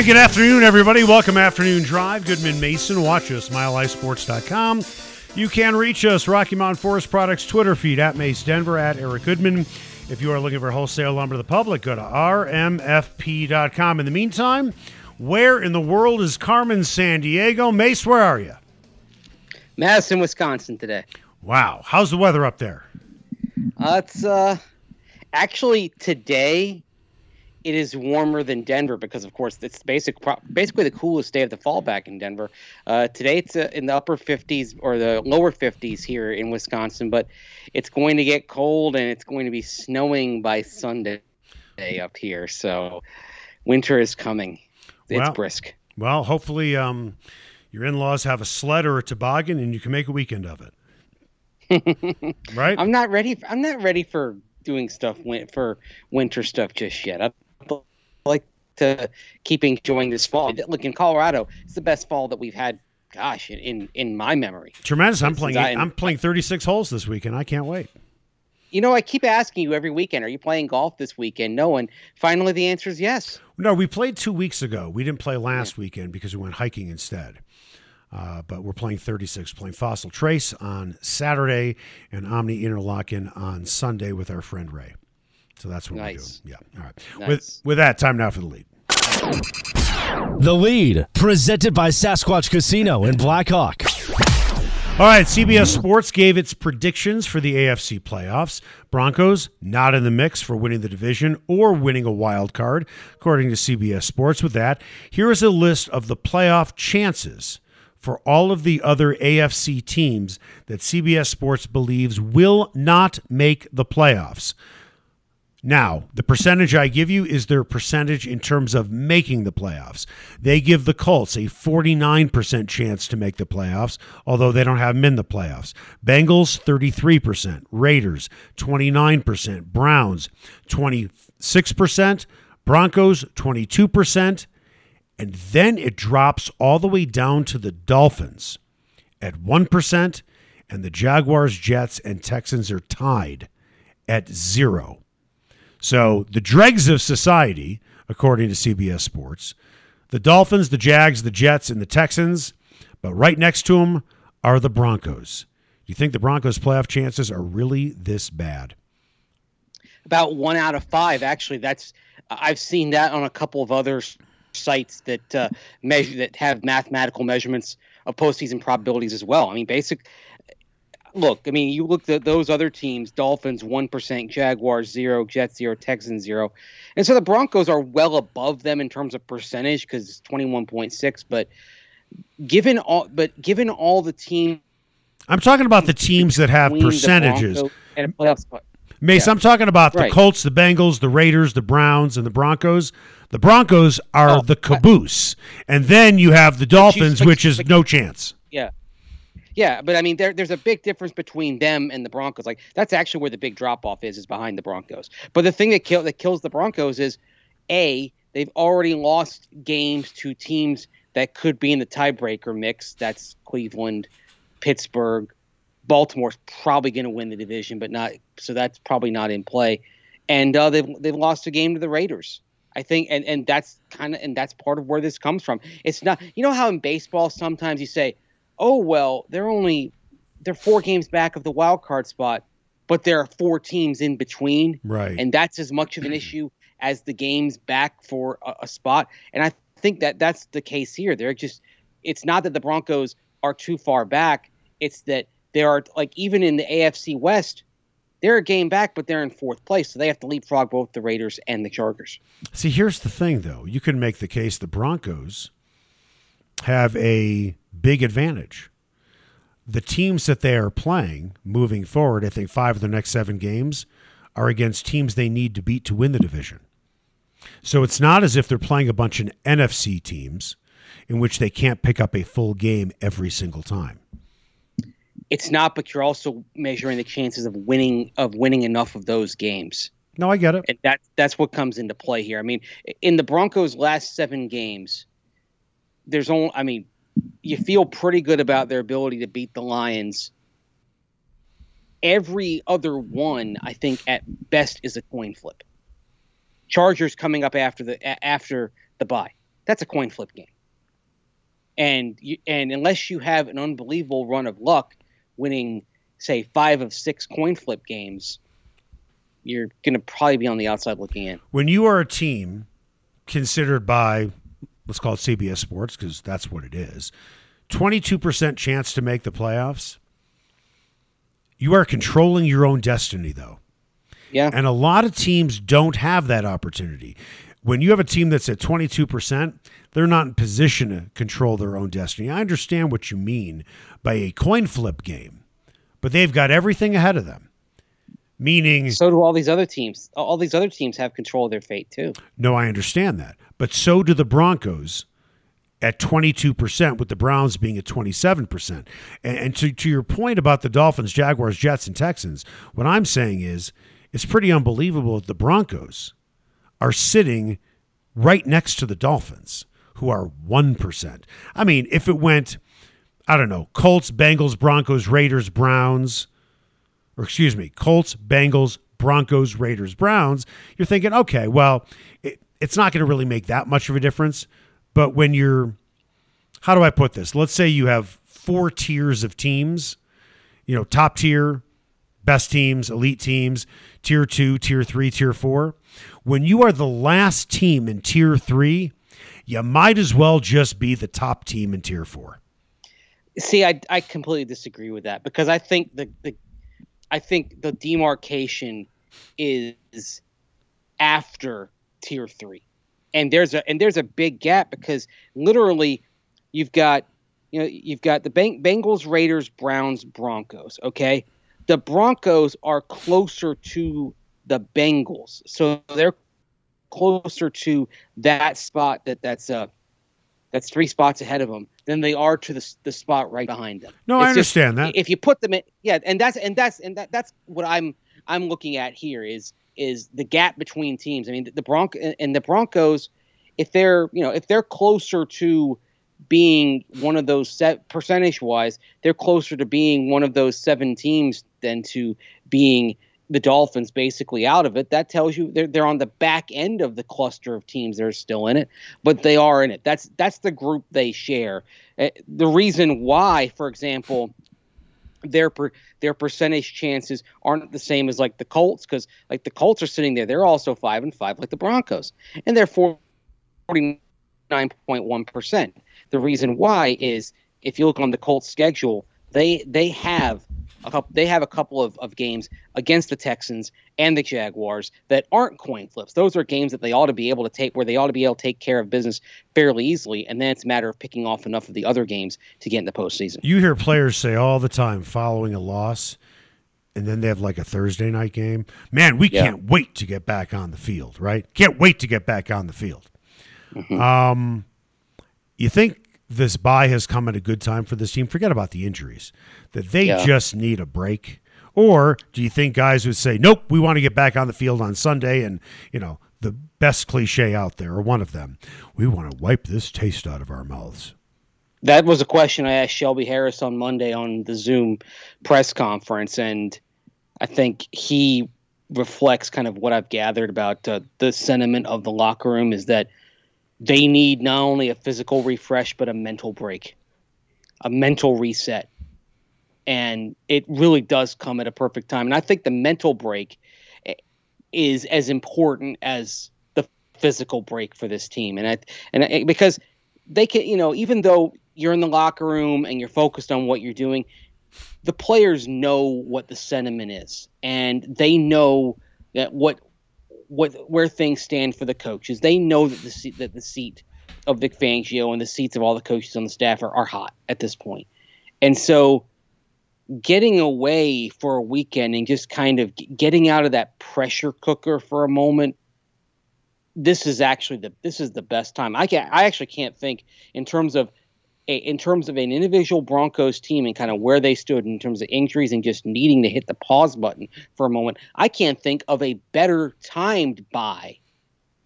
And good afternoon, everybody. Welcome Afternoon Drive. Goodman Mason. Watch us, milehighsports.com. You can reach us, Rocky Mountain Forest Products Twitter feed at Mace Denver, at Eric Goodman. If you are looking for wholesale lumber to the public, go to rmfp.com. In the meantime, where in the world is Carmen Sandiego? Mace, where are you? Madison, Wisconsin today. Wow. How's the weather up there? Uh, it's uh, actually today it is warmer than Denver because, of course, it's basic basically the coolest day of the fall back in Denver. Uh, today it's uh, in the upper 50s or the lower 50s here in Wisconsin, but it's going to get cold and it's going to be snowing by Sunday up here. So winter is coming. It's well, brisk. Well, hopefully um, your in-laws have a sled or a toboggan and you can make a weekend of it. right? I'm not ready. For, I'm not ready for doing stuff for winter stuff just yet. I like to keep enjoying this fall. Look in Colorado, it's the best fall that we've had. Gosh, in in my memory, tremendous. I'm playing. I, I'm playing 36 holes this weekend. I can't wait. You know, I keep asking you every weekend, are you playing golf this weekend? No, and finally the answer is yes. No, we played two weeks ago. We didn't play last yeah. weekend because we went hiking instead. Uh, but we're playing 36, playing Fossil Trace on Saturday and Omni Interlocken on Sunday with our friend Ray. So that's what nice. we're doing. Yeah. All right. Nice. With with that, time now for the lead. The lead, presented by Sasquatch Casino in Blackhawk. All right, CBS Sports gave its predictions for the AFC playoffs. Broncos not in the mix for winning the division or winning a wild card, according to CBS Sports. With that, here is a list of the playoff chances for all of the other AFC teams that CBS Sports believes will not make the playoffs. Now, the percentage I give you is their percentage in terms of making the playoffs. They give the Colts a 49% chance to make the playoffs, although they don't have them in the playoffs. Bengals, 33%. Raiders, 29%. Browns, 26%. Broncos, 22%. And then it drops all the way down to the Dolphins at 1%. And the Jaguars, Jets, and Texans are tied at zero. So the dregs of society, according to CBS Sports, the Dolphins, the Jags, the Jets, and the Texans, but right next to them are the Broncos. Do you think the Broncos' playoff chances are really this bad? About one out of five. Actually, that's I've seen that on a couple of other sites that uh, measure that have mathematical measurements of postseason probabilities as well. I mean, basic look, I mean, you look at those other teams: Dolphins one percent, Jaguars zero, Jets zero, Texans zero, and so the Broncos are well above them in terms of percentage because it's twenty one point six. But given all, but given all the teams, I'm talking about the teams that have percentages. And a playoff spot. Mace, yeah. I'm talking about the right. Colts, the Bengals, the Raiders, the Browns, and the Broncos. The Broncos are oh, the caboose, and then you have the Dolphins, which is no chance. Yeah, but I mean, there, there's a big difference between them and the Broncos. Like that's actually where the big drop off is, is behind the Broncos. But the thing that kill that kills the Broncos is, a they've already lost games to teams that could be in the tiebreaker mix. That's Cleveland, Pittsburgh, Baltimore's probably going to win the division, but not so that's probably not in play. And uh, they've they've lost a game to the Raiders. I think, and and that's kind of and that's part of where this comes from. It's not, you know, how in baseball sometimes you say oh well, they're only they're four games back of the wild card spot, but there are four teams in between, right? And that's as much of an issue as the games back for a, a spot. And I think that that's the case here. They're just it's not that the Broncos are too far back; it's that there are like even in the AFC West. They're a game back, but they're in fourth place, so they have to leapfrog both the Raiders and the Chargers. See, here's the thing, though. You can make the case the Broncos have a big advantage. The teams that they are playing moving forward, I think five of the next seven games are against teams they need to beat to win the division. So it's not as if they're playing a bunch of NFC teams. in which they can't pick up a full game every single time. It's not, but you're also measuring the chances of winning of winning enough of those games. No, I get it. And that that's what comes into play here. I mean, in the Broncos' last seven games, there's only I mean, you feel pretty good about their ability to beat the Lions. Every other one, I think, at best, is a coin flip. Chargers coming up after the after the bye. That's a coin flip game. And you, and unless you have an unbelievable run of luck, winning say five of six coin flip games, you're going to probably be on the outside looking in. When you are a team considered by let's call it CBS Sports because that's what it is, 22% chance to make the playoffs. You are controlling your own destiny, though. Yeah. And a lot of teams don't have that opportunity. When you have a team that's at 22%, they're not in position to control their own destiny. I understand what you mean by a coin flip game, but they've got everything ahead of them. Meaning, so do all these other teams. All these other teams have control of their fate too. No, I understand that, but so do the Broncos at 22%, with the Browns being at 27%. And, and to, to your point about the Dolphins, Jaguars, Jets, and Texans, what I'm saying is it's pretty unbelievable that the Broncos are sitting right next to the Dolphins, who are 1%. I mean, if it went, I don't know, Colts, Bengals, Broncos, Raiders, Browns, or excuse me, Colts, Bengals, Broncos, Raiders, Browns, you're thinking, okay, well, it, it's not going to really make that much of a difference. But when you're, how do I put this? Let's say you have four tiers of teams, you know, top tier, best teams, elite teams, tier two, tier three, tier four. When you are the last team in tier three, you might as well just be the top team in tier four. See, I, I completely disagree with that because I think the, the I think the demarcation is after tier three, and there's a and there's a big gap because literally you've got you know you've got the Bengals, Raiders, Browns, Broncos. Okay, the Broncos are closer to the Bengals, so they're closer to that spot that that's uh that's three spots ahead of them than they are to the, the spot right behind them. No, it's I understand just, that. If you put them in, yeah, and that's and that's and that, that's what I'm I'm looking at here is is the gap between teams. I mean, the, the Bronco and the Broncos, if they're you know if they're closer to being one of those set percentage wise, they're closer to being one of those seven teams than to being the Dolphins basically out of it. That tells you they're they're on the back end of the cluster of teams that are still in it, but they are in it. That's that's the group they share. Uh, the reason why, for example, their per, their percentage chances aren't the same as like the Colts because like the Colts are sitting there, they're also five and five like the Broncos, and they're forty nine point one percent. The reason why is if you look on the Colts schedule, they they have a couple, they have a couple of, of games against the Texans and the Jaguars that aren't coin flips. Those are games that they ought to be able to take where they ought to be able to take care of business fairly easily. And then it's a matter of picking off enough of the other games to get in the postseason. You hear players say all the time following a loss, and then they have like a Thursday night game. Man, we yeah. can't wait to get back on the field, right? Can't wait to get back on the field. Mm-hmm. Um, you think this bye has come at a good time for this team? Forget about the injuries that they yeah. just need a break? Or do you think guys would say, nope, we want to get back on the field on Sunday and, you know, the best cliche out there, or one of them, we want to wipe this taste out of our mouths? That was a question I asked Shelby Harris on Monday on the Zoom press conference. And I think he reflects kind of what I've gathered about uh, the sentiment of the locker room is that they need not only a physical refresh, but a mental break, a mental reset and it really does come at a perfect time. And I think the mental break eh, is as important as the physical break for this team. And I and I, because they can, you know, even though you're in the locker room and you're focused on what you're doing, the players know what the sentiment is, and they know that what what where things stand for the coaches. They know that the seat that the seat of Vic Fangio and the seats of all the coaches on the staff are, are hot at this point. And so getting away for a weekend and just kind of getting out of that pressure cooker for a moment this is actually the this is the best time. I can I actually can't think in terms of a, in terms of an individual Broncos team and kind of where they stood in terms of injuries and just needing to hit the pause button for a moment. I can't think of a better timed bye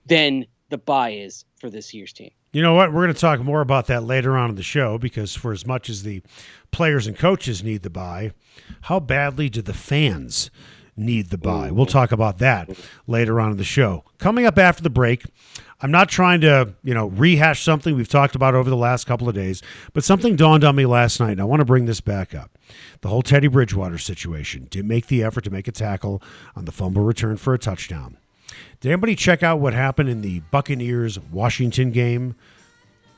than the bye is for this year's team. You know what? We're going to talk more about that later on in the show because for as much as the players and coaches need the bye, how badly do the fans need the bye? We'll mm-hmm. talk about that later on in the show. Coming up after the break, I'm not trying to, you know, rehash something we've talked about over the last couple of days, but something dawned on me last night, and I want to bring this back up. The whole Teddy Bridgewater situation did make the effort to make a tackle on the fumble return for a touchdown. Did anybody check out what happened in the Buccaneers Washington game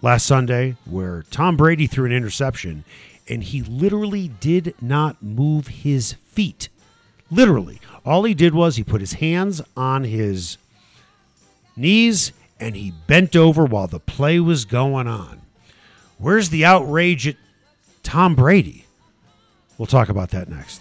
last Sunday where Tom Brady threw an interception and he literally did not move his feet? Literally. All he did was he put his hands on his knees and he bent over while the play was going on. Where's the outrage at Tom Brady? We'll talk about that next.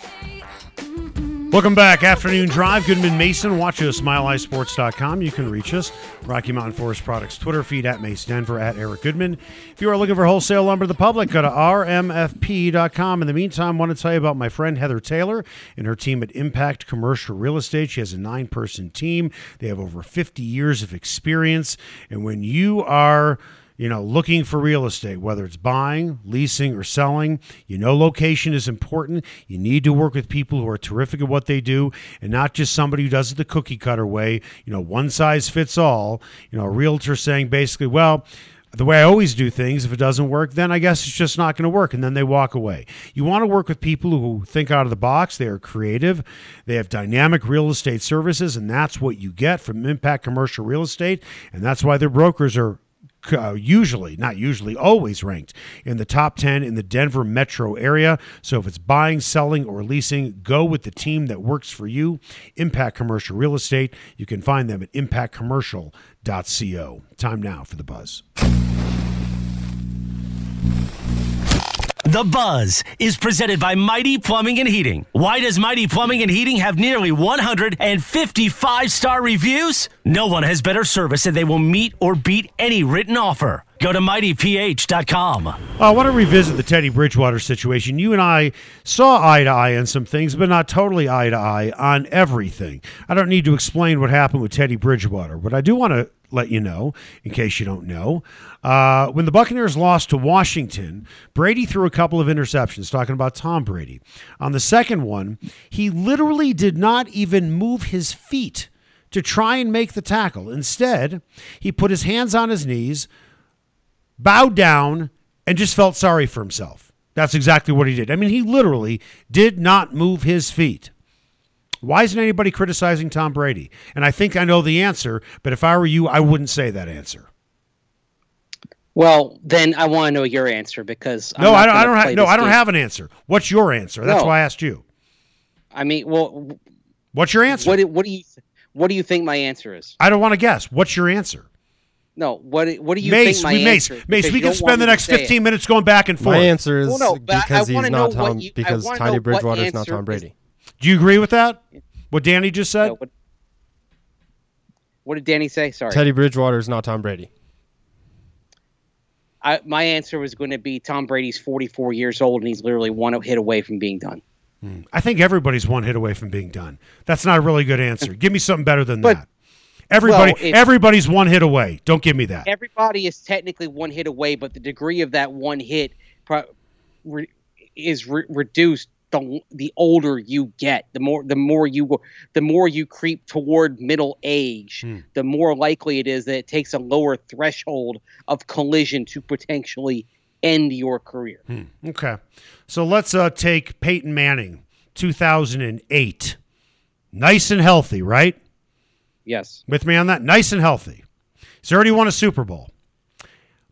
Welcome back. Afternoon Drive. Goodman Mason. Watch us, milehighsports.com. You can reach us. Rocky Mountain Forest Products Twitter feed at Mace Denver at Eric Goodman. If you are looking for wholesale lumber to the public, go to rmfp.com. In the meantime, I want to tell you about my friend Heather Taylor and her team at Impact Commercial Real Estate. She has a nine person team. They have over 50 years of experience. And when you are you know, looking for real estate, whether it's buying, leasing, or selling, you know, location is important. You need to work with people who are terrific at what they do and not just somebody who does it the cookie cutter way, you know, one size fits all. You know, a realtor saying basically, well, the way I always do things, if it doesn't work, then I guess it's just not going to work. And then they walk away. You want to work with people who think out of the box. They are creative. They have dynamic real estate services. And that's what you get from Impact Commercial Real Estate. And that's why their brokers are uh, usually, not usually, always ranked in the top 10 in the Denver metro area. So if it's buying, selling, or leasing, go with the team that works for you. Impact Commercial Real Estate. You can find them at impactcommercial.co. Time now for the buzz. The Buzz is presented by Mighty Plumbing and Heating. Why does Mighty Plumbing and Heating have nearly 155 star reviews? No one has better service and they will meet or beat any written offer. Go to mightyph.com. Uh, I want to revisit the Teddy Bridgewater situation. You and I saw eye to eye on some things, but not totally eye to eye on everything. I don't need to explain what happened with Teddy Bridgewater, but I do want to let you know, in case you don't know. Uh, when the Buccaneers lost to Washington, Brady threw a couple of interceptions, talking about Tom Brady. On the second one, he literally did not even move his feet to try and make the tackle. Instead, he put his hands on his knees, bowed down, and just felt sorry for himself. That's exactly what he did. I mean, he literally did not move his feet. Why isn't anybody criticizing Tom Brady? And I think I know the answer, but if I were you, I wouldn't say that answer. Well, then I want to know your answer because I'm no, not I don't. I don't have. No, I don't game. have an answer. What's your answer? That's No. why I asked you. I mean, well, What's your answer? what do- what do you what do you think my answer is? I don't want to guess. What's your answer? No, what do- what do you Mace, think my we, Mace, answer? is? Mace. Because We can spend the next say it. 15 minutes going back and forth. My answer is Well, no, but I- I because wanna he's not Tom. you- because wanna Teddy know what Bridgewater is not answer Tom is- Brady. Do you agree with that? What Danny just said? No, what, what did Danny say? Sorry. Teddy Bridgewater is not Tom Brady. I, my answer was going to be Tom Brady's 44 years old and he's literally one hit away from being done. Hmm. I think everybody's one hit away from being done. That's not a really good answer. Give me something better than But- that. Everybody, Well, if- everybody's one hit away. Don't give me that. Everybody is technically one hit away, but the degree of that one hit pro- re- is re- reduced the the older you get. The more the more you the more you creep toward middle age, Hmm. the more likely it is that it takes a lower threshold of collision to potentially end your career. Okay. So let's uh, take Peyton Manning 2008. Nice and healthy, right? Yes. With me on that? Nice and healthy. He's already won a Super Bowl.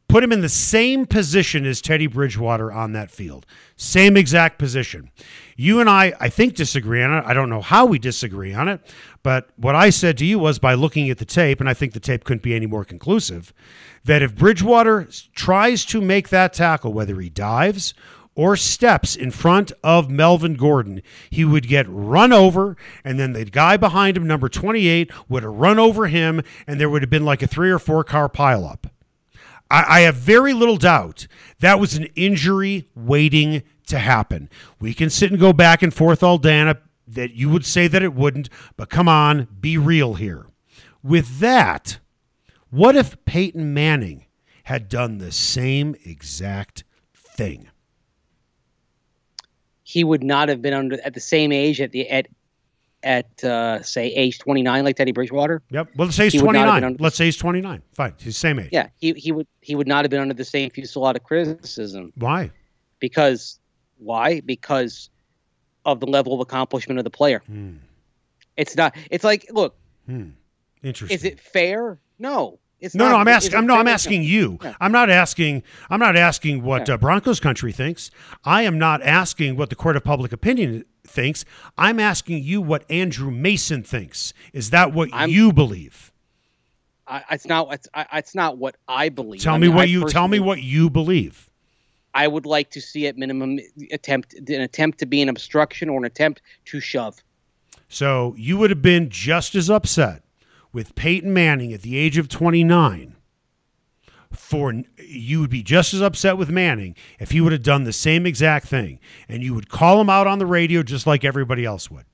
Put him in the same position as Teddy Bridgewater on that field. Same exact position. You and I, I think, disagree on it. I don't know how we disagree on it, but what I said to you was by looking at the tape, and I think the tape couldn't be any more conclusive, that if Bridgewater tries to make that tackle, whether he dives or steps in front of Melvin Gordon, he would get run over, and then the guy behind him, number 28, would have run over him, and there would have been like a three or four car pileup. I, I have very little doubt that was an injury waiting to happen. We can sit and go back and forth all day that you would say that it wouldn't, but come on, be real here. With that, what if Peyton Manning had done the same exact thing? He would not have been under at the same age at the at at uh, say age 29 like Teddy Bridgewater. Yep. Well, let's say he's He would not have 29. under- Let's say he's 29. Fine. He's the same age. Yeah, he he would he would not have been under the same fusillade of criticism Why? because why? Because of the level of accomplishment of the player. Hmm. It's not. It's like, look, Interesting. is it fair? No. It's No, not, no, I'm asking. I'm no, I'm asking you. Yeah. I'm not asking. I'm not asking what Yeah. uh, Broncos country thinks. I am not asking what the court of public opinion thinks. I'm asking you what Andrew Mason thinks. Is that what I'm- you believe? I, it's not. It's, I, it's not what I believe. Tell I me mean, what I you. Tell me what you believe. I would like to see at minimum attempt an attempt to be an obstruction or an attempt to shove. So you would have been just as upset with Peyton Manning at the age of 29. For you would be just as upset with Manning if he would have done the same exact thing, and you would call him out on the radio just like everybody else would.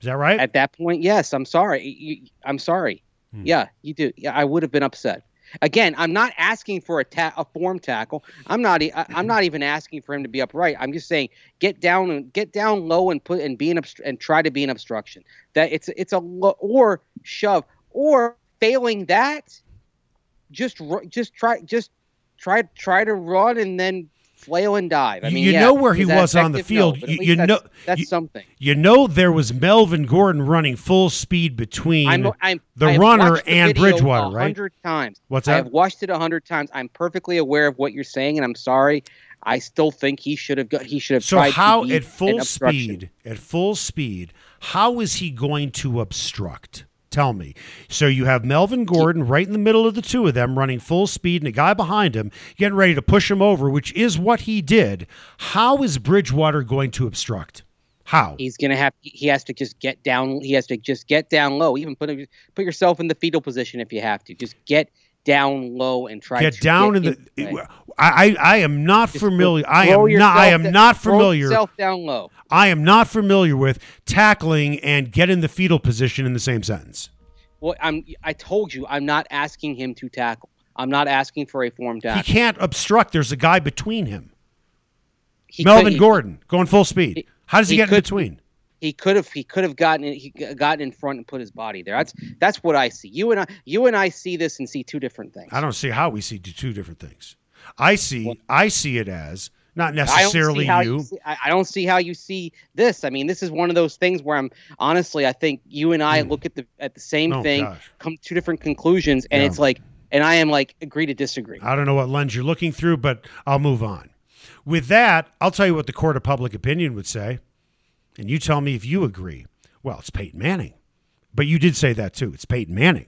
Is that right? At that point, yes, I'm sorry. I'm sorry. Hmm. Yeah, you do. Yeah, I would have been upset. Again, I'm not asking for a ta- a form tackle. I'm not. I'm not even asking for him to be upright. I'm just saying get down and get down low and put and be an obst- and try to be an obstruction. That it's it's a lo- or shove or failing that, just just try just try try to run and then flail and dive. I You- mean, you yeah, know where he was on the effective? No, field. You- you that's, know- that's you- something. you know there was Melvin Gordon running full speed between I'm, I'm the runner the and Bridgewater, a right? hundred times. What's that? I've watched it a hundred times. I'm perfectly aware of what you're saying, and I'm sorry. I still think he should have got. He should have So how at full speed, at full speed, how is he going to obstruct? Tell me. So you have Melvin Gordon right in the middle of the two of them running full speed and a guy behind him getting ready to push him over, which is what he did. How is Bridgewater going to obstruct? How? He's gonna have. He has to just get down. He has to just get down low. Even put put yourself in the fetal position if you have to. Just get down low and try to Get to down in the. play. I, I am not Just familiar. I am not. I am not familiar. yourself down low. I am not familiar with tackling and get in the fetal position in the same sentence. Well, I'm. I told you, I'm not asking him to tackle. I'm not asking for a form He tackle. can't obstruct. There's a guy between him. He Melvin could- he- Gordon going full speed. How does he, he get in between? He could have he could have gotten in, he gotten in front and put his body there. That's that's what I see. You and I you and I see this and see two different things. I don't see how we see two different things. I see. I see it as not necessarily see how you. see, I, I don't see how you see this. I mean, this is one of those things where I'm honestly, I think you and I hmm. look at the at the same. Oh, thing, gosh. come to different conclusions, and Yeah. it's like, and I am like agree to disagree. I don't know what lens you're looking through, but I'll move on. With that, I'll tell you what the court of public opinion would say, and you tell me if you agree. Well, it's Peyton Manning, but you did say that too. It's Peyton Manning,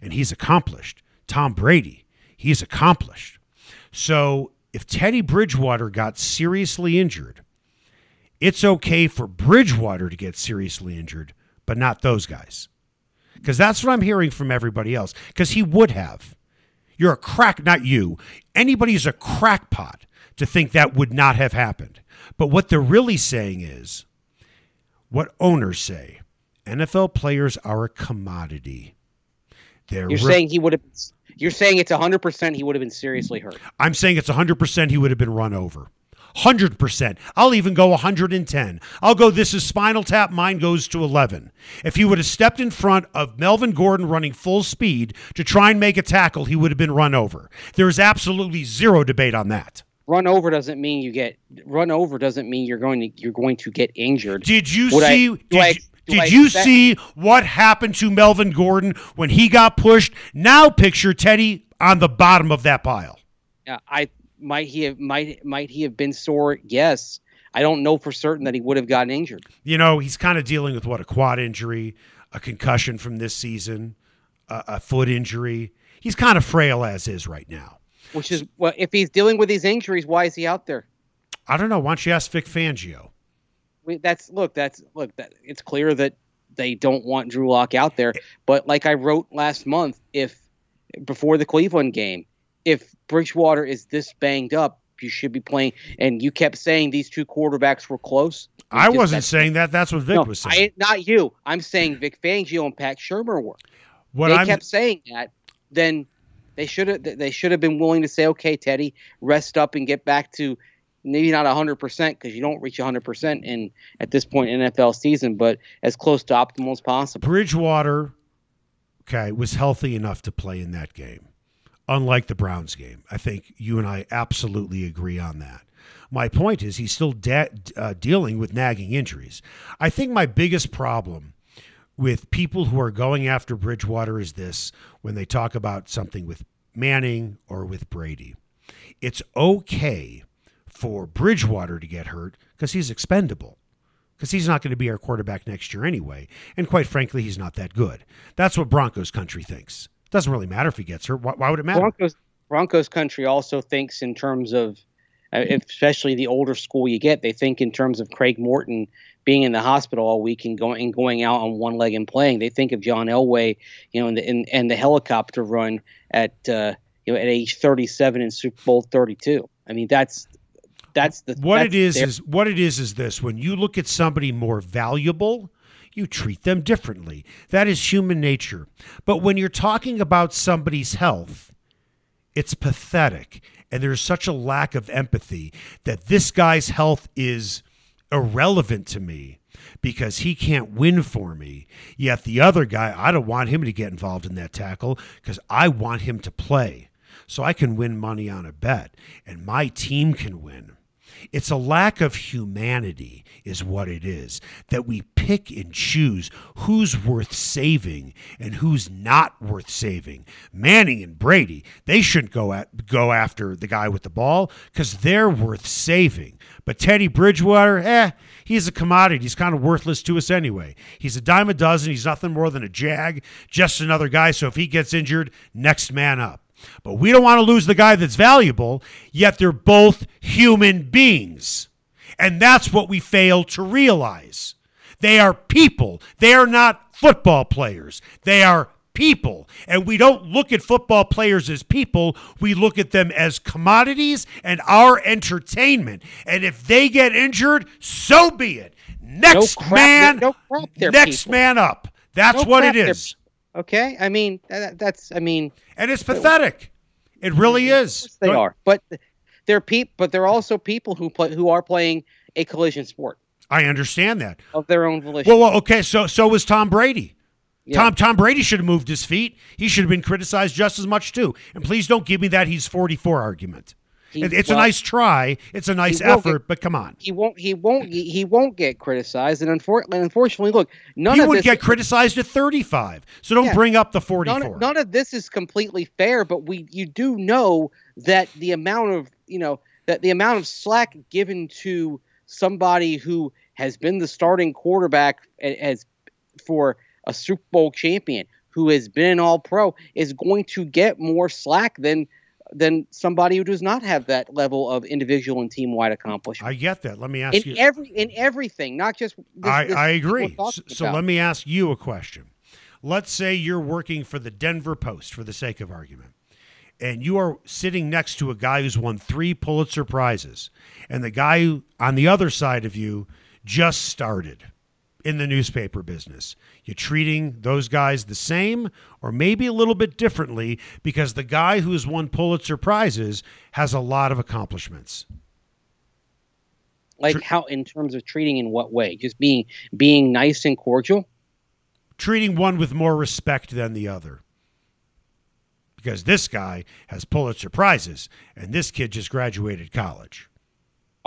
and he's accomplished. Tom Brady, he's accomplished. So if Teddy Bridgewater got seriously injured, it's okay for Bridgewater to get seriously injured, but not those guys. Because that's what I'm hearing from everybody else. Because he would have. You're a crack, not you. Anybody's a crackpot to think that would not have happened. But what they're really saying is what owners say NFL players are a commodity. They're You're re- saying he would have. You're saying it's 100 percent he would have been seriously hurt. I'm saying it's 100% he would have been run over. 100%. I'll even go 110. I'll go this is spinal tap, mine goes to 11. If he would have stepped in front of Melvin Gordon running full speed to try and make a tackle, he would have been run over. There is absolutely zero debate on that. Run over doesn't mean you get run over doesn't mean you're going to you're going to get injured. Did you Would see? do did I- you, did you see what happened to Melvin Gordon when he got pushed? Now picture Teddy on the bottom of that pile. Yeah, I might he have might might he have been sore? Yes. I don't know for certain that he would have gotten injured. You know, he's kind of dealing with what a quad injury, a concussion from this season, a, a foot injury. He's kind of frail as is right now. Which is well, if he's dealing with these injuries, why is he out there? I don't know. Why don't you ask Vic Fangio? We, that's look, that's look, that it's clear that they don't want Drew Lock out there. But like I wrote last month, if before the Cleveland game, if Bridgewater is this banged up, you should be playing. And you kept saying these two quarterbacks were close. I Just- wasn't saying that. That's what Vic No, was saying. I, not you. I'm saying Vic Fangio and Pat Shurmur were. what I'm kept saying that. Then they should have. They should have been willing to say, "Okay, Teddy, rest up and get back to maybe not 100 percent because you don't reach 100 percent in at this point in NFL season, but as close to optimal as possible." Bridgewater, okay, was healthy enough to play in that game, unlike the Browns game. I think you and I absolutely agree on that. My point is he's still de- uh, dealing with nagging injuries. I think my biggest problem with people who are going after Bridgewater is this when they talk about something with Manning or with Brady. It's okay for Bridgewater to get hurt because he's expendable because he's not going to be our quarterback next year anyway. And quite frankly, he's not that good. That's what Broncos country thinks. It Doesn't really matter if he gets hurt. Why, why would it matter? Broncos Broncos country also thinks in terms of, uh, especially the older school you get, they think in terms of Craig Morton being in the hospital all week and going and going out on one leg and playing. They think of John Elway, you know, and the in, and the helicopter run at uh, you know at age 37 in Super Bowl 32. I mean, that's that's the what that's it is their- is what it is is this: when you look at somebody more valuable, you treat them differently. That is human nature. But when you're talking about somebody's health, it's pathetic. And there's such a lack of empathy that this guy's health is irrelevant to me because he can't win for me. Yet the other guy, I don't want him to get involved in that tackle because I want him to play so I can win money on a bet and my team can win. It's a lack of humanity, is what it is, that we pick and choose who's worth saving and who's not worth saving. Manning and Brady, they shouldn't go at go after the guy with the ball because they're worth saving. But Teddy Bridgewater, eh, he's a commodity. He's kind of worthless to us anyway. He's a dime a dozen. He's nothing more than a jag, just another guy. So if he gets injured, next man up. But we don't want to lose the guy that's valuable, yet they're both human beings. And that's what we fail to realize. They are people. They are not football players. They are people. And we don't look at football players as people. We look at them as commodities and our entertainment. And if they get injured, so be it. Next crap, man, no crap, next people. man up. That's No what it is. Okay. I mean, that, that's I mean. And it's pathetic. It really is. They Go- are, but they're peop, but they're also people who play who are playing a collision sport I understand that. of their own volition. Well, well, okay. So, so was Tom Brady. Yeah. Tom Tom Brady should have moved his feet. He should have been criticized just as much too. And please don't give me that he's 44 argument. He- it's a nice try. It's a nice effort, get- but come on. He won't. He won't. He, he won't get criticized, and unfortunately, unfortunately, look, none He of would this get criticized at 35. So don't Yeah. bring up the 44. None, none of this is completely fair, but we you do know that the amount of you know that the amount of slack given to somebody who has been the starting quarterback as for a Super Bowl champion who has been an All Pro is going to get more slack than than somebody who does not have that level of individual and team wide accomplishment I get that. Let me ask in you. every in everything, not just. This, I, this I agree. So, so let me ask you a question. Let's say you're working for the Denver Post, for the sake of argument, and you are sitting next to a guy who's won three Pulitzer Prizes, and the guy who, on the other side of you just started in the newspaper business. You're treating those guys the same or maybe a little bit differently because the guy who's won Pulitzer Prizes has a lot of accomplishments. like how in terms of treating in what way? Just being being nice and cordial. treating one with more respect than the other. because this guy has Pulitzer prizes and this kid just graduated college.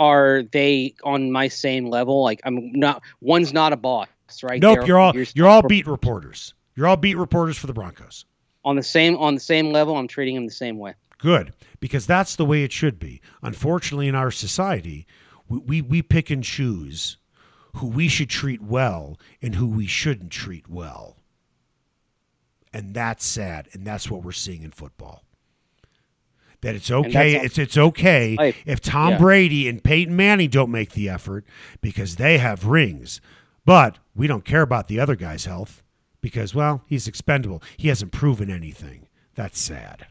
Are they on my same level? Like I'm not. One's not a boss, right? Nope, They're- you're all you're you're all beat reporters. You're all beat reporters for the Broncos. on the same on the same level. I'm treating them the same way. Good, because that's the way it should be. Unfortunately, in our society, we, we, we pick and choose who we should treat well and who we shouldn't treat well. And that's sad, and that's what we're seeing in football. That it's okay, it's it's okay Life. if Tom Yeah. Brady and Peyton Manning don't make the effort because they have rings. But we don't care about the other guy's health because, well, he's expendable. He hasn't proven anything. That's sad.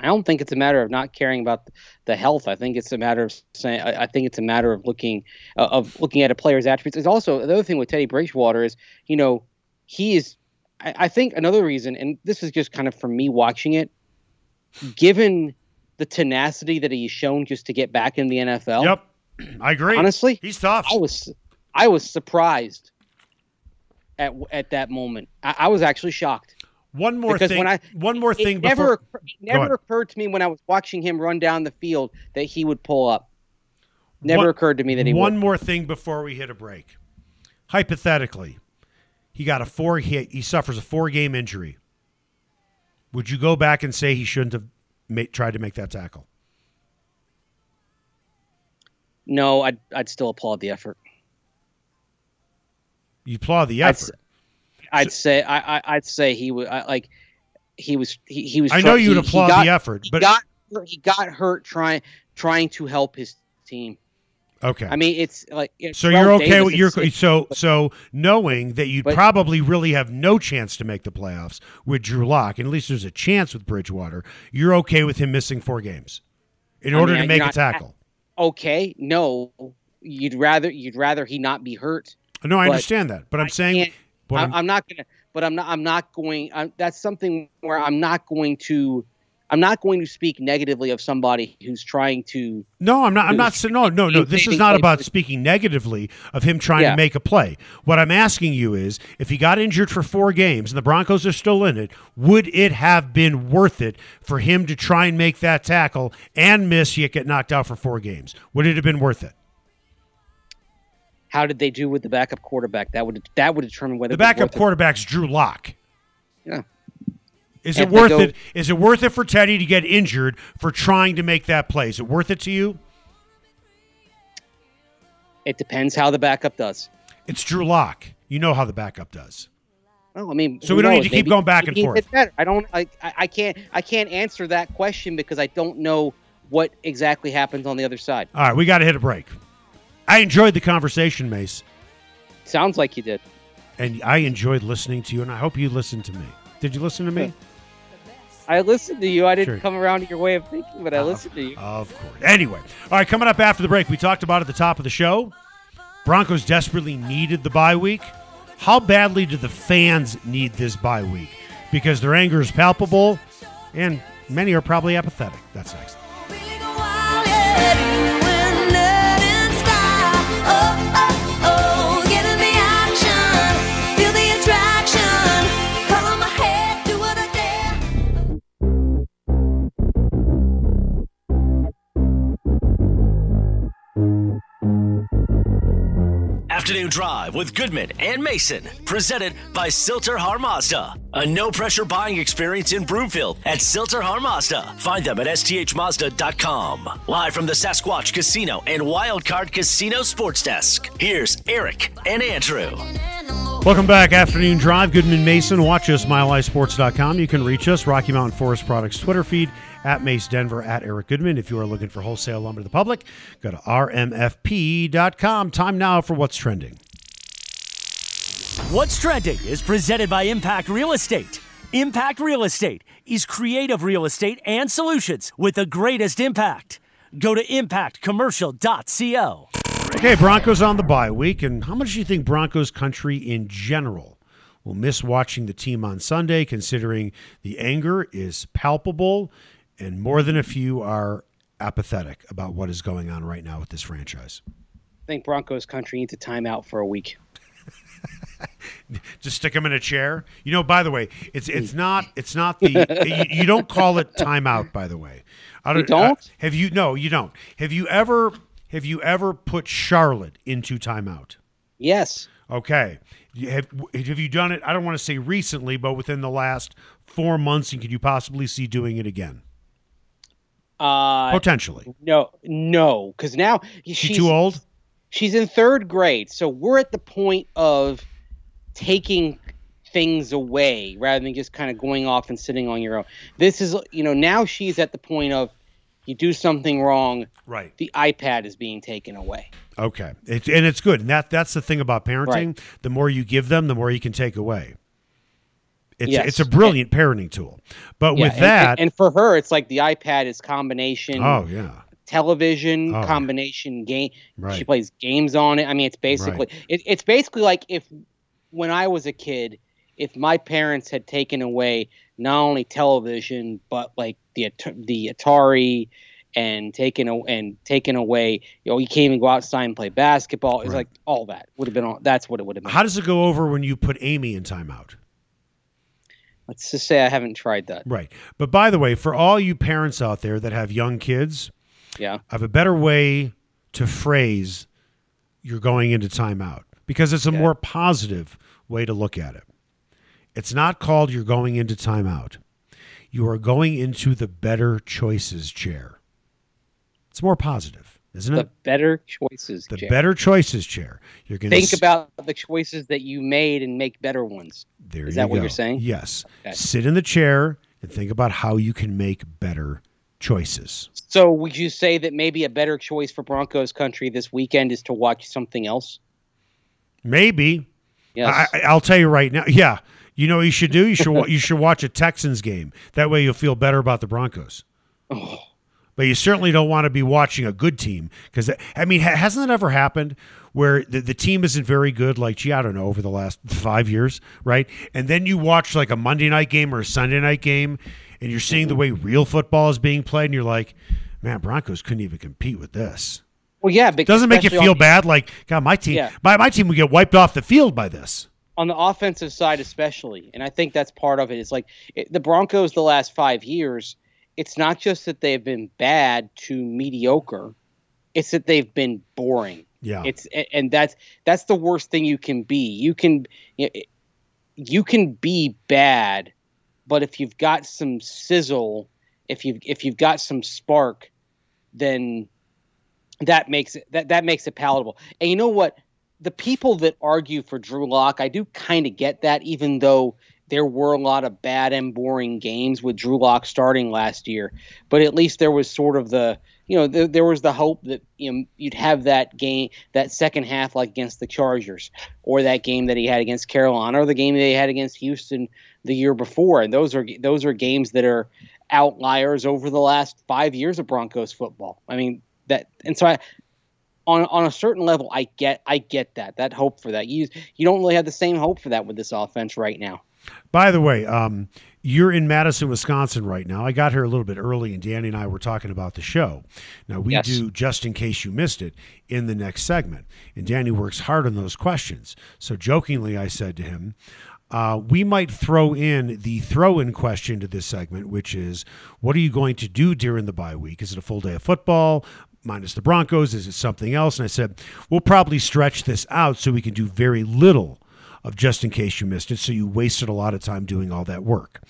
I don't think it's a matter of not caring about the health. I think it's a matter of saying. I, I think it's a matter of looking uh, of looking at a player's attributes. It's also the other thing with Teddy Bridgewater is, you know, he is. I, I think another reason, and this is just kind of from me watching it, given the tenacity that he's shown just to get back in the NFL. Yep, I agree. Honestly, he's tough. I was I was surprised at at that moment. I, I was actually shocked. One more Because thing. when I- one more thing it never before. occur- it never occurred to me when I was watching him run down the field that he would pull up. Never One- occurred to me that he One would. more thing before we hit a break. Hypothetically, he got a four. He, he suffers a four game injury. Would you go back and say he shouldn't have ma- tried to make that tackle? No, I'd I'd still applaud the effort. You applaud the I'd effort. s- I'd say I, I I'd say he would I, like he was he, he was. I know you'd he- he applaud got- the effort, he but got he got hurt trying trying to help his team. Okay. I mean, it's like it's so you're okay with your so so knowing that you'd But- probably really have no chance to make the playoffs with Drew Lock, and at least there's a chance with Bridgewater. You're okay with him missing four games in I order mean, to make a tackle. okay. No, you'd rather you'd rather he not be hurt. No, I understand that, but I'm I saying, I'm, I'm- I'm not gonna, but I'm not. I'm not going. i that's something where I'm not going to. I'm not going to speak negatively of somebody who's trying to. No, I'm not. I'm not. No, no, no. This is not about speaking negatively of him trying Yeah. to make a play. What I'm asking you is, if he got injured for four games and the Broncos are still in it, would it have been worth it for him to try and make that tackle and miss yet get knocked out for four games? Would it have been worth it? How did they do with the backup quarterback? That would that would determine whether The backup it. quarterback's Drew Lock. Yeah. Is it worth go- it? Is it worth it for Teddy to get injured for trying to make that play? Is it worth it to you? It depends how the backup does. It's Drew Lock. You know how the backup does. Well, I mean, So we don't need to keep Maybe- going back and forth. I don't. I, I I can't. I can't answer that question because I don't know what exactly happens on the other side. All right, we got to hit a break. I enjoyed the conversation, Mace, Sounds like you did. and I enjoyed listening to you, and I hope you listened to me. Did you listen to me? I listened to you. I didn't Sure. come around to your way of thinking, but I listened to you. Of course. Anyway, all right, coming up after the break, we talked about at the top of the show. Broncos desperately needed the bye week. How badly do the fans need this bye week? Because their anger is palpable, and many are probably apathetic. That's next. Afternoon Drive with Goodman and Mason, presented by Sill-TerHar Mazda. A no pressure buying experience in Broomfield at Sill-TerHar Mazda. Find them at sthmazda.com. Live from the Sasquatch Casino and Wildcard Casino Sports Desk. Here's Eric and Andrew. Welcome back, Afternoon Drive. Goodman Mason. Watch us, milehighsports.com. You can reach us, Rocky Mountain Forest Products Twitter feed, at Mace Denver, at Eric Goodman. If you are looking for wholesale lumber to the public, go to rmfp.com. Time now for what's trending. What's Trending is presented by Impact Real Estate. Impact Real Estate is creative real estate and solutions with the greatest impact. Go to impactcommercial.co. Okay, Broncos on the bye week. And how much do you think Broncos country in general will miss watching the team on Sunday, considering the anger is palpable and more than a few are apathetic about what is going on right now with this franchise? I think Broncos country needs a timeout for a week. Just stick them in a chair. You know, by the way, it's it's not it's not the you, you don't call it timeout. By the way, I You don't? uh, have you? No, you don't. Have you ever have you ever put Charlotte into timeout? Yes. Okay. Have, have you done it? I don't want to say recently, but within the last four months, and could you possibly see doing it again? Uh, Potentially. no, no, because now She she's too old? She's in third grade, so we're at the point of taking things away rather than just kind of going off and sitting on your own. This is, you know, now she's at the point of you do something wrong, Right. the iPad is being taken away. Okay. It's and it's good. And that that's the thing about parenting. The more you give them, the more you can take away. It's Yes. it's a brilliant parenting tool. But Yeah, with that, and, and for her, it's like the iPad is combination oh yeah. television Oh, yeah. combination game. Right. She plays games on it. I mean, it's basically it, it's basically like if when I was a kid, if my parents had taken away not only television but like the the Atari and taken and taken away, you know, you can't even go outside and play basketball. It's Right. like all that would have been all. That's what it would have been. How does it go over when you put Amy in timeout? Let's just say I haven't tried that. Right. But by the way, for all you parents out there that have young kids, Yeah. I have a better way to phrase you're going into timeout because it's a more positive way to look at it. It's not called you're going into timeout. You are going into the better choices chair. It's more positive, isn't The it? better choices. The Jay. better choices chair. You're going to Think about the choices that you made and make better ones. There Is that what you're saying? Yes. Okay. Sit in the chair and think about how you can make better choices. So would you say that maybe a better choice for Broncos country this weekend is to watch something else? Maybe Yes. I, I'll tell you right now. Yeah, you know what you should do. You should you should watch a Texans game. That way you'll feel better about the Broncos. Oh. But you certainly don't want to be watching a good team because I mean, ha- hasn't that ever happened where the, the team isn't very good? Like, gee, I don't know, over the last five years, right? And then you watch like a Monday night game or a Sunday night game, and you're seeing the mm-hmm. way real football is being played, and you're like, man, Broncos couldn't even compete with this. well, yeah. Because Doesn't make you feel on, bad. Like, God, my team, Yeah. my, my team would get wiped off the field by this. on the offensive side, especially, and I think that's part of it. It's like it, the Broncos the last five years. It's not just that they've been bad to mediocre; it's that they've been boring. Yeah. It's and that's that's the worst thing you can be. You can you can be bad, but if you've got some sizzle, if you if you've got some spark, then that makes it that that makes it palatable. And you know what? The people that argue for Drew Lock, I do kind of get that, even though there were a lot of bad and boring games with Drew Lock starting last year. But at least there was sort of the you know there, there was the hope that you know you'd have that game that second half like against the Chargers or that game that he had against Carolina or the game he had against Houston the year before and those are those are games that are outliers over the last 5 years of Broncos football. I mean that and so I on on a certain level I get I get that that hope for that. You you don't really have the same hope for that with this offense right now. By the way, um, you're in Madison, Wisconsin right now. I got here a little bit early, and Danny and I were talking about the show. Now, we Yes. do, just in case you missed it, in the next segment. And Danny works hard on those questions. So, jokingly, I said to him, uh, we might throw in the throw in question to this segment, which is what are you going to do during the bye week? Is it a full day of football? Minus the Broncos? Is it something else? And I said, we'll probably stretch this out so we can do very little of just in case you missed it. So you wasted a lot of time doing all that work.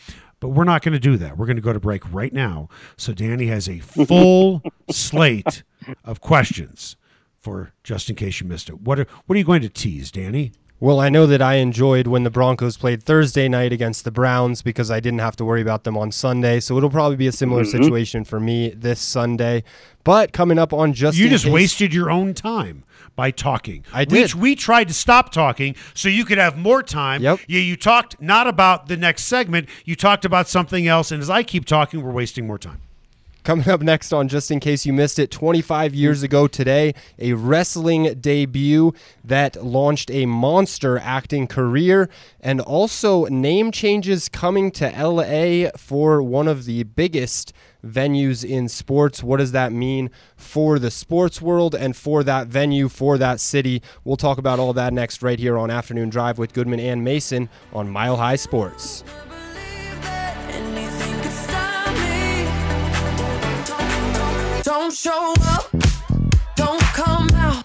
But we're not going to do that. We're going to go to break right now. So Danny has a full slate of questions for just in case you missed it. What are, what are you going to tease, Danny? Well, I know that I enjoyed when the Broncos played Thursday night against the Browns because I didn't have to worry about them on Sunday. So it'll probably be a similar Mm-hmm. situation for me this Sunday. But coming up on just You in just case- wasted your own time by talking. I We- did. We, tried to stop talking so you could have more time. Yep. You, you talked not about the next segment. You talked about something else. And as I keep talking, we're wasting more time. Coming up next on Just In Case You Missed It, 25 years ago today, a wrestling debut that launched a monster acting career, and also name changes coming to LA for one of the biggest venues in sports. What does that mean for the sports world and for that venue, for that city? We'll talk about all that next, right here on Afternoon Drive with Goodman and Mason on Mile High Sports. Don't show up, don't come out,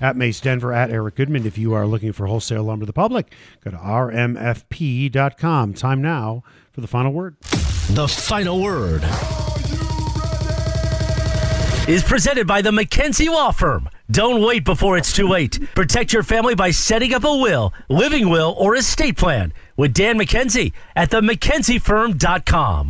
at Mace Denver, at Eric Goodman. If you are looking for wholesale lumber to the public, go to rmfp.com. Time now for the final word. The final word is presented by the McKenzie Law Firm. Don't wait before it's too late. Protect your family by setting up a will, living will, or estate plan with Dan McKenzie at the McKenzieFirm.com.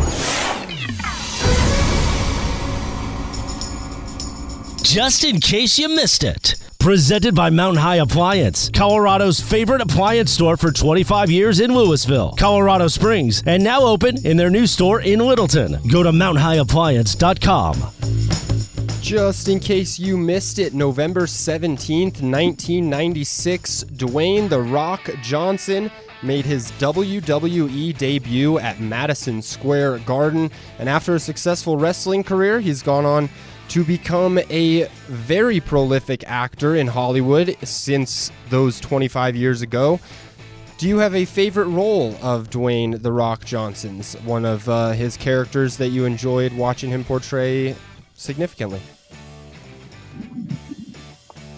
Just in case you missed it. Presented by Mountain High Appliance, Colorado's favorite appliance store for 25 years in Louisville, Colorado Springs, and now open in their new store in Littleton. Go to mountainhighappliance.com. Just in case you missed it, November 17th, 1996, Dwayne The Rock Johnson made his WWE debut at Madison Square Garden. And after a successful wrestling career, he's gone on to become a very prolific actor in Hollywood since those 25 years ago. Do you have a favorite role of Dwayne The Rock Johnson's? One of uh, his characters that you enjoyed watching him portray significantly?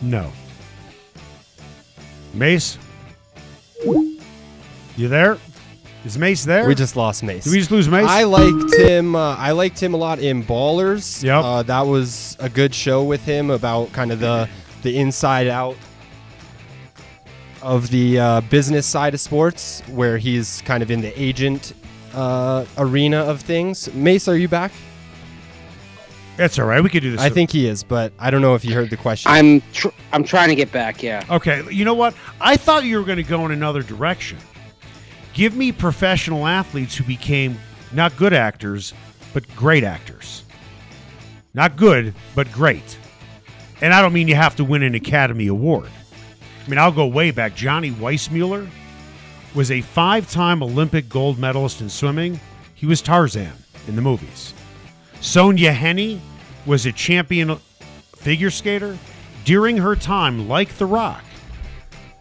No. Mace? You there? Is Mace there? We just lost Mace. Did we just lose Mace? I liked him. Uh, I liked him a lot in Ballers. Yep. Uh, that was a good show with him about kind of the the inside out of the uh, business side of sports, where he's kind of in the agent uh, arena of things. Mace, are you back? That's all right. We could do this. I think he is, but I don't know if you heard the question. I'm tr- I'm trying to get back. Yeah. Okay, you know what? I thought you were going to go in another direction. Give me professional athletes who became not good actors, but great actors. Not good, but great. And I don't mean you have to win an Academy Award. I mean, I'll go way back. Johnny Weissmuller was a five time Olympic gold medalist in swimming. He was Tarzan in the movies. Sonja Henie was a champion figure skater. During her time, like The Rock,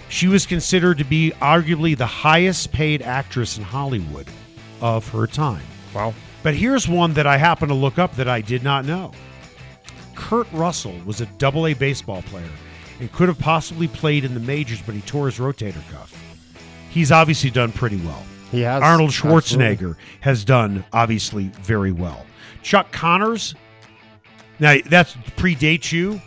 she was considered to be arguably the highest paid actress in Hollywood of her time. wow. But here's one that I happen to look up that I did not know. Kurt Russell was a double A baseball player and could have possibly played in the majors, but he tore his rotator cuff. He's obviously done pretty well. He has. Arnold Absolutely. Schwarzenegger has done obviously very well. Chuck Connors, now that predates you.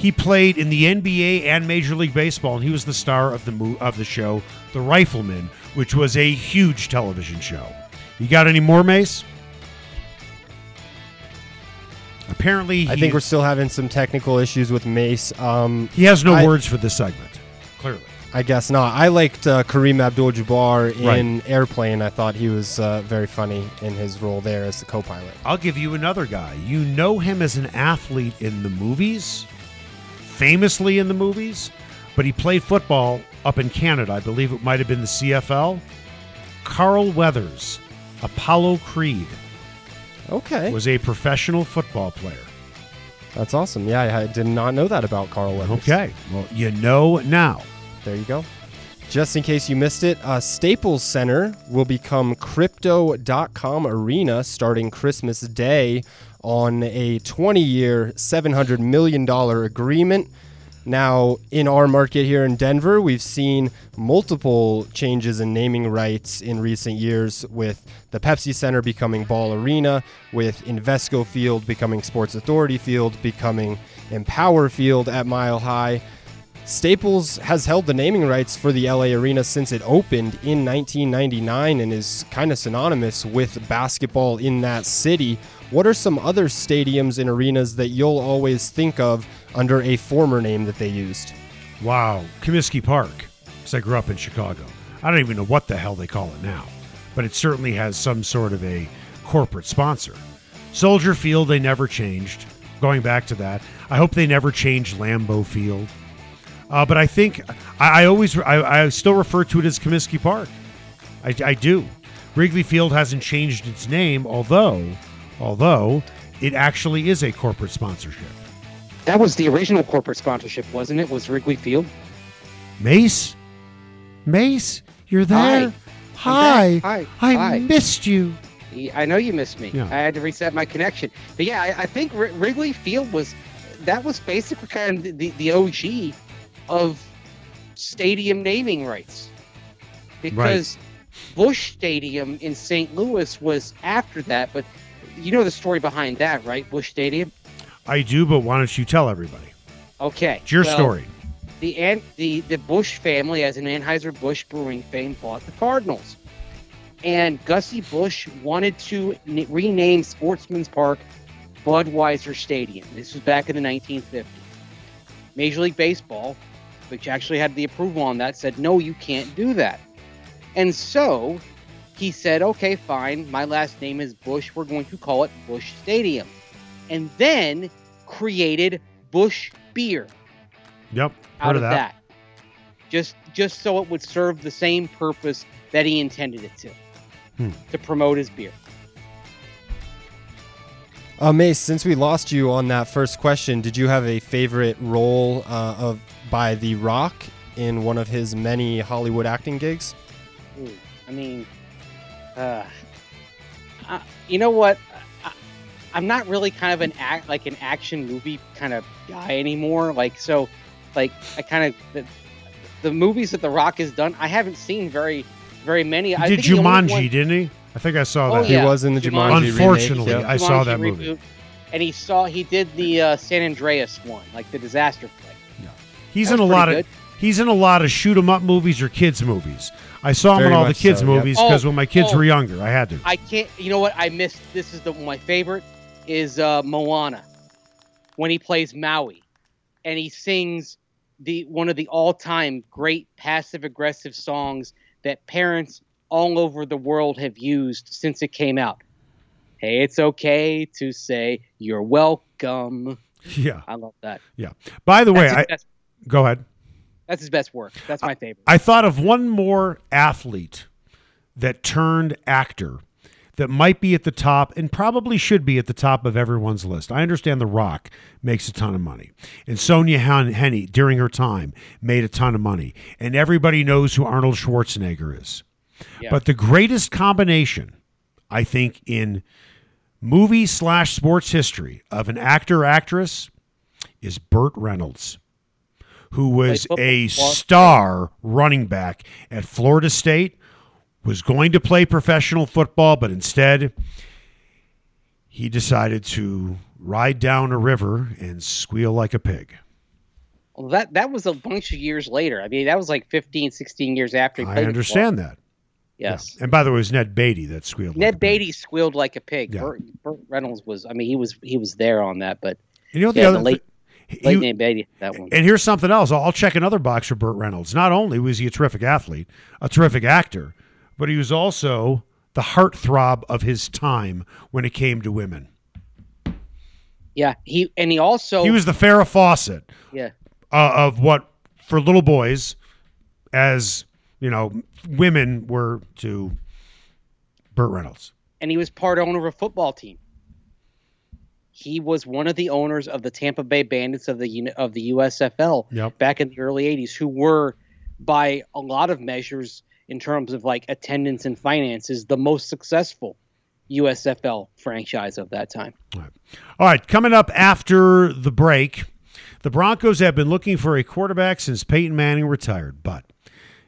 He played in the NBA and Major League Baseball, and he was the star of the mo- of the show The Rifleman, which was a huge television show. You got any more, Mace? Apparently, I he, think we're still having some technical issues with Mace. Um, he has no I- words for this segment. Clearly, I guess not. I liked uh, Kareem Abdul-Jabbar in Right. Airplane. I thought he was uh, very funny in his role there as the co-pilot. I'll give you another guy. You know him as an athlete in the movies, famously in the movies, but he played football up in Canada. I believe it might have been the CFL. Carl Weathers, Apollo Creed, Okay, was a professional football player. that's awesome. Yeah, I did not know that about Carl Weathers. Okay, well, you know now. There you go. Just in case you missed it, uh, Staples Center will become Crypto.com Arena starting Christmas Day on a 20 year, $700 million agreement. Now, in our market here in Denver, we've seen multiple changes in naming rights in recent years, with the Pepsi Center becoming Ball Arena, with Invesco Field becoming Sports Authority Field, becoming Empower Field at Mile High. Staples has held the naming rights for the LA Arena since it opened in 1999 and is kind of synonymous with basketball in that city. What are some other stadiums and arenas that you'll always think of under a former name that they used? Wow, Comiskey Park, because I grew up in Chicago. I don't even know what the hell they call it now, but it certainly has some sort of a corporate sponsor. Soldier Field, they never changed. Going back to that, I hope they never change Lambeau Field. Uh, but I think I, I always, I, I still refer to it as Comiskey Park. I, I do. Wrigley Field hasn't changed its name, although, although it actually is a corporate sponsorship. That was the original corporate sponsorship, wasn't it? Was Wrigley Field? Mace, Mace, you're there. Hi. Hi. Hi. I Hi. missed you. I know you missed me. Yeah. I had to reset my connection. But yeah, I, I think Wri- Wrigley Field was that was basically kind of the, the OG of stadium naming rights because Busch Stadium in St. Louis was after that. But you know the story behind that, right? Busch Stadium. I do, but why don't you tell everybody? Okay, It's your well, story. the An- the the Busch family, as an Anheuser Busch brewing fame, bought the Cardinals, and Gussie Busch wanted to n- rename Sportsman's Park Budweiser Stadium. This was back in the 1950s. Major League Baseball, which actually had the approval on that, said no, you can't do that, and so he said, okay, fine. My last name is Busch. We're going to call it Busch Stadium, and then created Busch Beer Yep. out Heard of of that. Just just so it would serve the same purpose that he intended it to. Hmm. To promote his beer. Uh, Mace, since we lost you on that first question, did you have a favorite role uh, of by The Rock in one of his many Hollywood acting gigs? Ooh, I mean, uh, uh, you know what? I, I'm not really kind of an act like an action movie kind of guy anymore. Like so, like I kind of the, the movies that The Rock has done. I haven't seen very very many. I did think Jumanji, one- didn't he? I think I saw Oh, that. He was in the Jumanji. Jumanji Unfortunately, remake. I saw that movie. reboot, and he saw he did the uh, San Andreas one, like the disaster flick. Yeah. He's That in a lot pretty of he's in a lot of shoot 'em up movies or kids movies. I saw him Very in all the kids so, movies because Oh, when my kids oh. were younger, I had to. I can't. You know what? I missed. This is the my favorite is uh, Moana, when he plays Maui, and he sings the one of the all-time great passive-aggressive songs that parents all over the world have used since it came out. Hey, it's okay to say you're welcome. Yeah, I love that. yeah. By the way, That's his, I go ahead. That's his best work. That's my favorite. I thought of one more athlete that turned actor that might be at the top and probably should be at the top of everyone's list. I understand The Rock makes a ton of money, and Sonja Hen- Henie during her time made a ton of money, and everybody knows who Arnold Schwarzenegger is. Yeah. But the greatest combination, I think, in movie slash sports history of an actor actress is Burt Reynolds, who was a star running back at Florida State, was going to play professional football, but instead he decided to ride down a river and squeal like a pig. Well, that that was a bunch of years later. I mean, that was like 15, 16 years after. I understand that. Yes. And by the way, it was Ned Beatty that squealed. like a Ned pig. Beatty squealed like a pig. Yeah. Burt, Burt Reynolds was. I mean, he was he was there on that, but You know the yeah, other the late late Ned Beatty that one. And here's something else. I'll I'll check another box for Burt Reynolds. Not only was he a terrific athlete, a terrific actor, but he was also the heartthrob of his time when it came to women. Yeah, he and he also He was the Farrah Fawcett yeah uh, of what for little boys, as you know, women were to Burt Reynolds. and he was part owner of a football team. He was one of the owners of the Tampa Bay Bandits of the of the USFL Yep. back in the early '80s, who were, by a lot of measures, in terms of like attendance and finances, the most successful USFL franchise of that time. All right, coming up after the break, the Broncos have been looking for a quarterback since Peyton Manning retired. But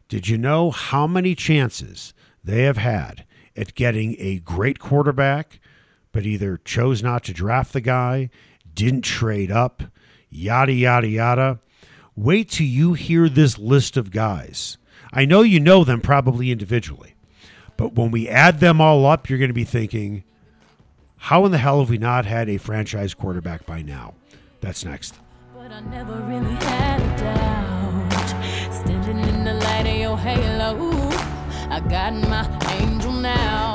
did you know how many chances they have had at getting a great quarterback, but either chose not to draft the guy, didn't trade up, yada, yada, yada? Wait till you hear this list of guys. I know you know them probably individually, but when we add them all up, you're going to be thinking, how in the hell have we not had a franchise quarterback by now? That's next. I got my angel now.